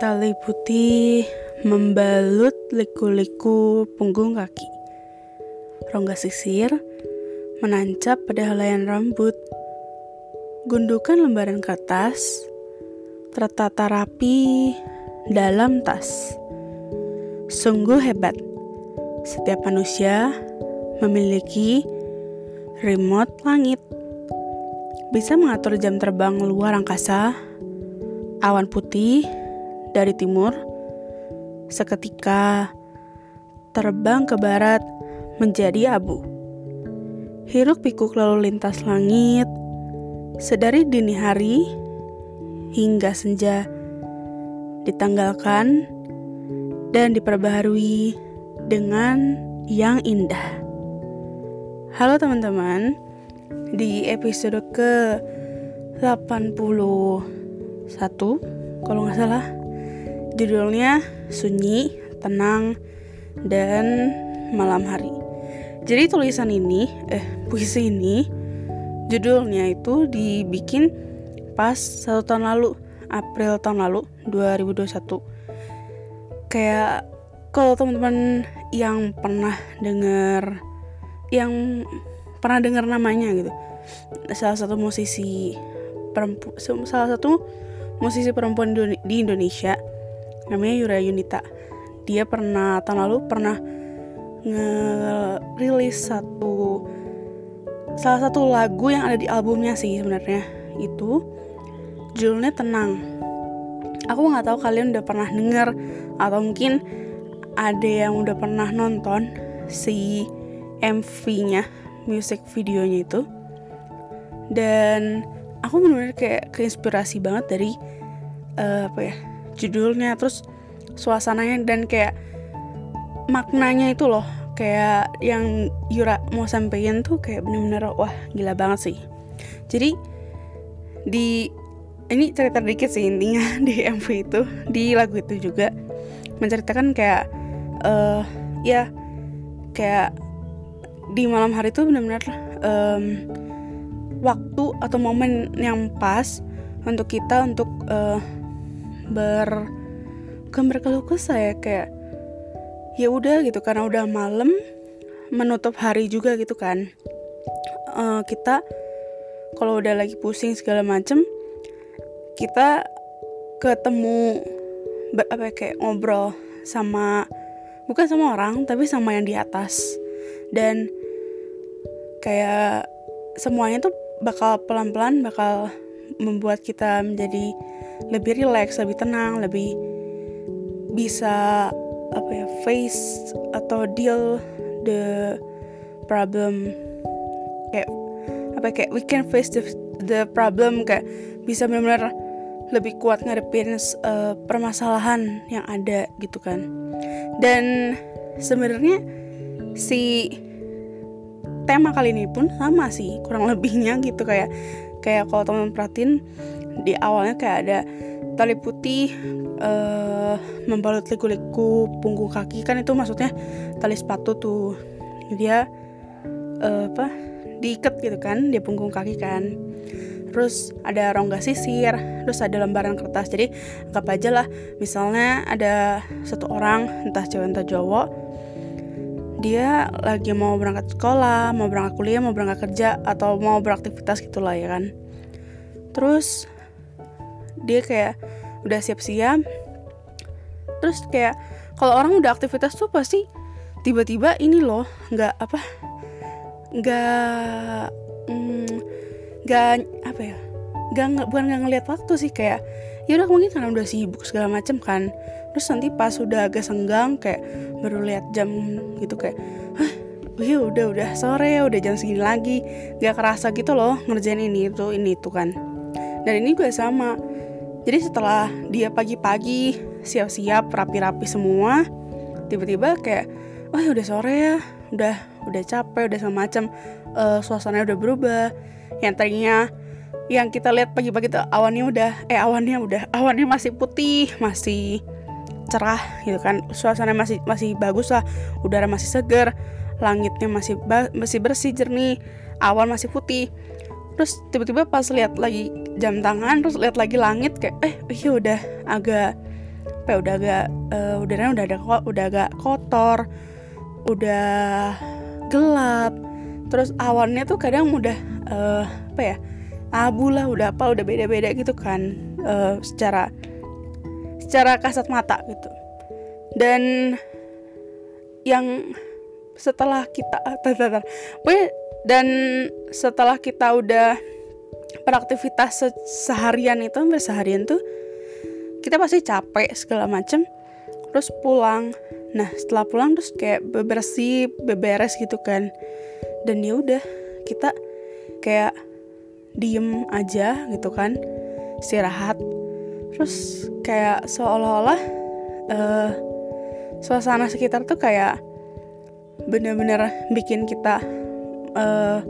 Tali putih membalut liku-liku punggung kaki. Rongga sisir menancap pada helaian rambut. Gundukan lembaran kertas tertata rapi dalam tas. Sungguh hebat. Setiap manusia memiliki remote langit. Bisa mengatur jam terbang luar angkasa, awan putih dari timur, seketika terbang ke barat menjadi abu. Hiruk pikuk lalu lintas langit, sedari dini hari hingga senja ditanggalkan dan diperbaharui dengan yang indah. Halo teman-teman, di episode ke 81 kalau nggak salah Judulnya sunyi, tenang, dan malam hari. Jadi tulisan ini, eh puisi ini, judulnya itu dibikin pas satu tahun lalu, April tahun lalu, 2021. Kayak kalau teman-teman yang pernah dengar, yang pernah dengar namanya gitu, salah satu musisi perempuan, salah satu musisi perempuan di Indonesia namanya Yura Yunita. Dia pernah tahun lalu pernah ngerilis satu salah satu lagu yang ada di albumnya sih sebenarnya. Itu judulnya tenang. Aku nggak tahu kalian udah pernah denger atau mungkin ada yang udah pernah nonton si MV-nya music videonya itu. Dan aku benar-benar kayak keinspirasi banget dari uh, apa ya judulnya terus suasananya dan kayak maknanya itu loh. Kayak yang Yura mau sampein tuh kayak bener-bener wah gila banget sih. Jadi di ini cerita dikit sih intinya di MV itu. Di lagu itu juga menceritakan kayak uh, ya kayak di malam hari itu benar-benar um, waktu atau momen yang pas untuk kita untuk uh, ber bukan berkeluh kesah ya kayak ya udah gitu karena udah malam menutup hari juga gitu kan. Uh, kita kalau udah lagi pusing segala macem kita ketemu ber, apa ya, kayak ngobrol sama bukan sama orang tapi sama yang di atas. Dan kayak semuanya tuh bakal pelan-pelan bakal membuat kita menjadi lebih rileks, lebih tenang, lebih bisa apa ya face atau deal the problem. Kayak apa ya, kayak we can face the the problem kayak bisa benar-benar lebih kuat ngadepin uh, permasalahan yang ada gitu kan. Dan sebenarnya si tema kali ini pun sama sih kurang lebihnya gitu kayak kayak kalau teman perhatiin di awalnya kayak ada tali putih uh, membalut liku-liku punggung kaki kan itu maksudnya tali sepatu tuh. Dia uh, apa diikat gitu kan di punggung kaki kan. Terus ada rongga sisir terus ada lembaran kertas. Jadi anggap aja lah misalnya ada satu orang entah cewek entah cowok dia lagi mau berangkat sekolah mau berangkat kuliah mau berangkat kerja atau mau beraktivitas gitulah ya kan? Terus dia kayak udah siap-siap. Terus kayak kalau orang udah aktivitas tuh pasti tiba-tiba ini loh nggak apa nggak mm, nggak mm, apa ya nggak bukan nggak ngeliat waktu sih kayak ya udah mungkin karena udah sibuk segala macem kan. Terus nanti pas udah agak senggang kayak baru lihat jam gitu kayak hah ya udah udah sore udah jam segini lagi. Nggak kerasa gitu loh ngerjain ini itu ini itu kan. Dan ini gue sama. Jadi setelah dia pagi-pagi siap-siap rapi-rapi semua tiba-tiba kayak oh ya udah sore ya udah udah capek udah sama macam uh, suasananya udah berubah. Yang tadinya yang kita lihat pagi-pagi tuh awannya udah eh awannya udah awannya masih putih masih cerah gitu kan. Suasana masih masih bagus lah udara masih segar langitnya masih masih bersih jernih awan masih putih. Terus tiba-tiba pas lihat lagi jam tangan terus lihat lagi langit kayak eh iya udah agak apa ya udah agak uh, udaranya udah ada udah agak kotor udah gelap. Terus awannya tuh kadang udah uh, apa ya abu lah udah apa udah beda-beda gitu kan uh, secara secara kasat mata gitu. Dan yang setelah kita tar, dan setelah kita udah beraktivitas se seharian itu hampir seharian tuh kita pasti capek segala macem. Terus pulang. Nah setelah pulang terus kayak bebersih beberes gitu kan. Dan ya udah kita kayak diem aja gitu kan istirahat. Terus kayak seolah-olah uh, suasana sekitar tuh kayak bener-bener bikin kita uh,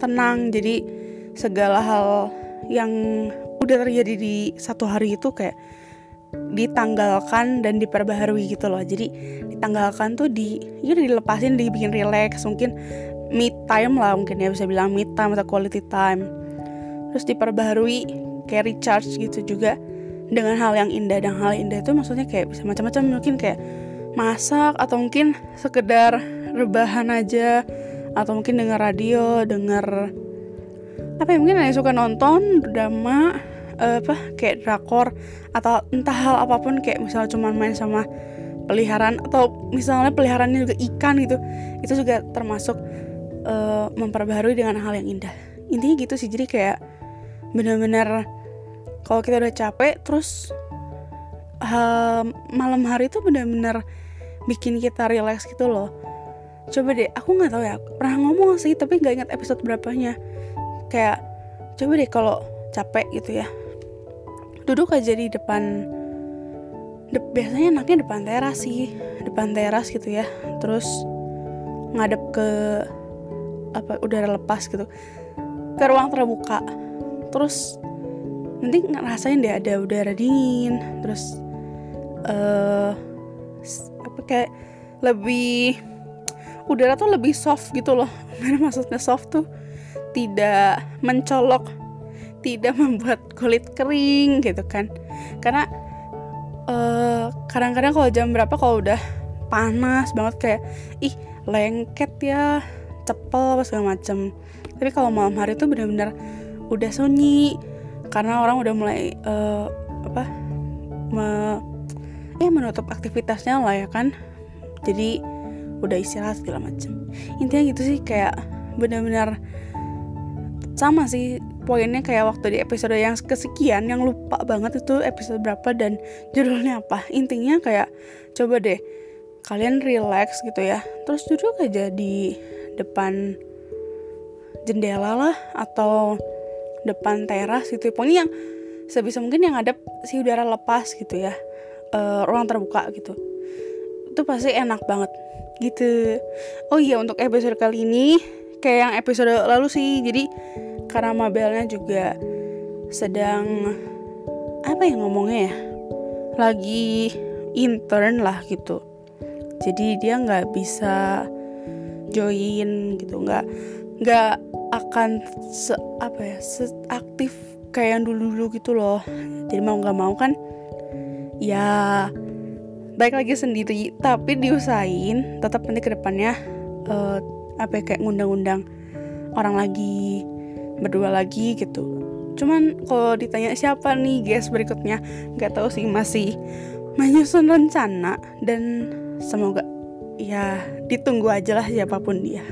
tenang. Jadi segala hal yang udah terjadi di satu hari itu kayak ditanggalkan dan diperbaharui gitu loh. Jadi ditanggalkan tuh di ya dilepasin dibikin relax. Mungkin me time lah mungkin ya bisa bilang me time atau quality time terus diperbaharui kayak recharge gitu juga dengan hal yang indah. Dan hal indah itu maksudnya kayak bisa macam-macam. Mungkin kayak masak atau mungkin sekedar rebahan aja. Atau mungkin denger radio denger apa ya mungkin ada yang suka nonton drama uh, apa kayak drakor atau entah hal apa pun kayak misalnya cuma main sama peliharaan atau misalnya peliharaannya juga ikan gitu itu juga termasuk uh, memperbaharui dengan hal yang indah. Intinya gitu sih. Jadi kayak bener-bener kalau kita udah capek terus uh, malam hari itu bener-bener bikin kita relax gitu loh. Coba deh aku nggak tahu ya pernah ngomong sih tapi nggak ingat episode berapanya. Kayak coba deh kalau capek gitu ya duduk aja di depan de biasanya enaknya depan teras sih depan teras gitu ya. Terus ngadep ke apa udara lepas gitu ke ruang terbuka terus nanti ngerasain deh ada udara dingin. Terus uh, apa kayak lebih udara tuh lebih soft gitu loh. Maksudnya soft tuh tidak mencolok tidak membuat kulit kering gitu kan. Karena eh, kadang-kadang kalau jam berapa kalau udah panas banget kayak ih lengket ya cepel apa segala macem. Tapi kalau malam hari tuh benar-benar udah sunyi. Karena orang udah mulai uh, apa me, ya menutup aktivitasnya lah ya kan. Jadi udah istirahat segala macem. Intinya gitu sih kayak benar-benar sama sih poinnya kayak waktu di episode yang kesekian yang lupa banget itu episode berapa dan judulnya apa. Intinya kayak coba deh kalian relax gitu ya. Terus duduk aja di depan jendela lah atau depan teras gitu pokoknya yang sebisa mungkin yang ada si udara lepas gitu ya. Uh, ruang terbuka gitu. Itu pasti enak banget gitu. Oh iya untuk episode kali ini kayak yang episode lalu sih. Jadi karena Mabelnya juga sedang apa yang ngomongnya ya? Lagi intern lah gitu. Jadi dia nggak bisa join gitu. Nggak nggak akan se apa ya se aktif kayak yang dulu dulu gitu loh. Jadi mau nggak mau kan ya baik lagi sendiri. Tapi diusahain tetap nanti ke depannya uh, apa ya, kayak ngundang-undang orang lagi berdua lagi gitu. Cuman kalau ditanya siapa nih guys berikutnya nggak tahu sih masih menyusun rencana dan semoga ya ditunggu aja lah siapa pun dia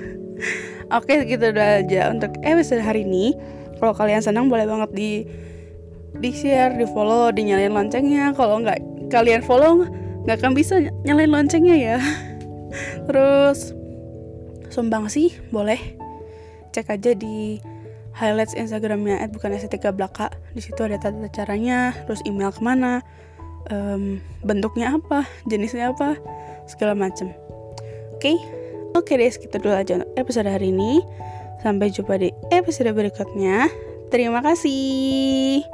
oke gitu udah aja. Untuk episode hari ini kalau kalian senang boleh banget di di share di follow dinyalain loncengnya. Kalau nggak kalian follow nggak akan bisa nyalain loncengnya ya. Terus sumbang sih boleh. Cek aja di highlights Instagramnya at bukan estetika belaka di situ ada tata caranya terus email ke mana um, bentuknya apa jenisnya apa segala macam oke? okay? Oke deh segitu dulu aja untuk episode hari ini. Sampai jumpa di episode berikutnya. Terima kasih